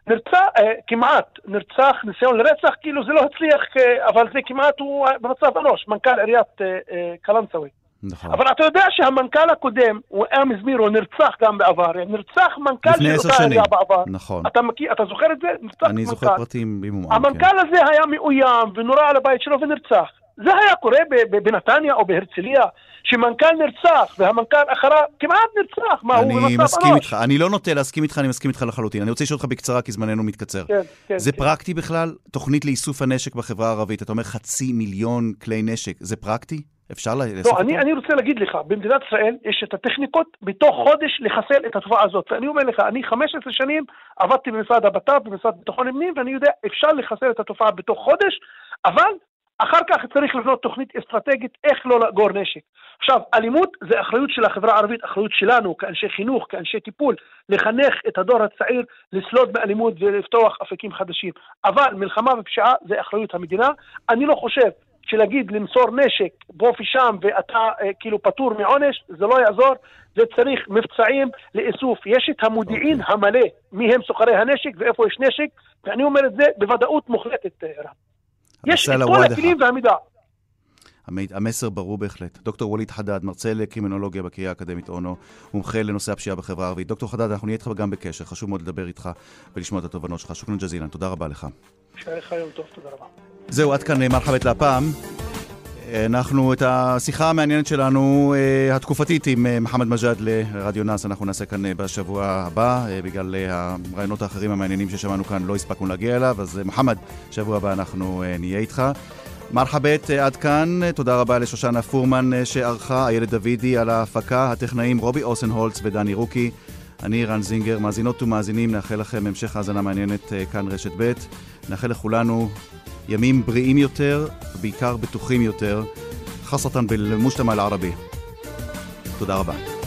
S7: נרצח, אה, כמעט, נרצח, ניסיון לרצח, כאילו זה לא הצליח, אה, אבל זה כמעט הוא במצב אנוש, מנכ"ל עיריית אה, אה, קלנסווה. נכון. אבל אתה יודע שהמנכ"ל הקודם, הוא ארמז מירו, נרצח גם בעבר. נרצח מנכ"ל
S3: של אותה עירייה
S7: בעבר.
S3: נכון.
S7: אתה, מכיר, אתה זוכר את זה?
S3: נרצח אני מנכ"ל. זוכר פרטים במומעם.
S7: המנכ"ל כן. הזה היה מאוים ונורה על הבית שלו ונרצח. זה היה קורה בנתניה או בהרצליה, שמנכ"ל נרצח והמנכ"ל אחריו כמעט נרצח. מה, הוא במצב
S3: אני מסכים איתך. אני לא נוטה להסכים איתך, אני מסכים איתך לחלוטין. אני רוצה לשאול אותך בקצרה, כי זמננו מתקצר.
S7: כן, כן.
S3: זה
S7: כן.
S3: פרקטי בכלל? תוכנית לאיסוף הנשק בחברה הערבית. אתה אומר חצי מיליון כלי נשק. זה פרקטי? אפשר לאסוף
S7: לא, אני, אני רוצה להגיד לך, במדינת ישראל יש את הטכניקות בתוך חודש לחסל את התופעה הזאת. ואני אומר לך, אני 15 שנים עבדתי במשרד הבט"פ, במשרד ביטחון הפנים, ואני יודע, אפשר לחסל את התופעה בתוך חודש, אבל אחר כך צריך לבנות תוכנית אסטרטגית איך לא לאגור נשק. עכשיו, אלימות זה אחריות של החברה הערבית, אחריות שלנו כאנשי חינוך, כאנשי טיפול, לחנך את הדור הצעיר לסלוד מאלימות ולפתוח אפיקים חדשים. אבל מלחמה ופשיעה זה אחריות המדינה. אני לא חושב שלהגיד למסור נשק פה ושם ואתה אה, כאילו פטור מעונש, זה לא יעזור, זה צריך מבצעים לאיסוף. יש את המודיעין okay. אוקיי. המלא, מי הם סוחרי הנשק ואיפה יש נשק, ואני אומר את זה בוודאות מוחלטת, אה, רם. יש את כל הכלים והמידע.
S3: המסר ברור בהחלט. דוקטור ווליד חדד, מרצה לקרימינולוגיה בקריאה האקדמית אונו, מומחה לנושא הפשיעה בחברה הערבית. דוקטור חדד, אנחנו נהיה איתך גם בקשר, חשוב מאוד לדבר איתך ולשמוע את התובנות שלך. שוכרן ג'זילן, תודה רבה לך.
S7: שיהיה לך יום טוב, תודה רבה.
S3: זהו, עד כאן מרחבת להפעם. אנחנו את השיחה המעניינת שלנו, אה, התקופתית עם אה, מוחמד מג'אד לרדיו נאס, אנחנו נעשה כאן אה, בשבוע הבא, בגלל הרעיונות האחרים המעניינים ששמענו כאן לא הספקנו להגיע אליו, אז מוחמד, שבוע הבא אנחנו נהיה איתך. מרחבת עד כאן, תודה רבה לשושנה פורמן שערכה, איילת דוידי על ההפקה, הטכנאים רובי אוסנהולץ ודני רוקי. אני רן זינגר, מאזינות ומאזינים, נאחל לכם המשך האזנה מעניינת כאן רשת ב'. נאחל לכולנו ימים בריאים יותר, ובעיקר בטוחים יותר, חסתן בלמושתמע אל-ערבי. תודה רבה.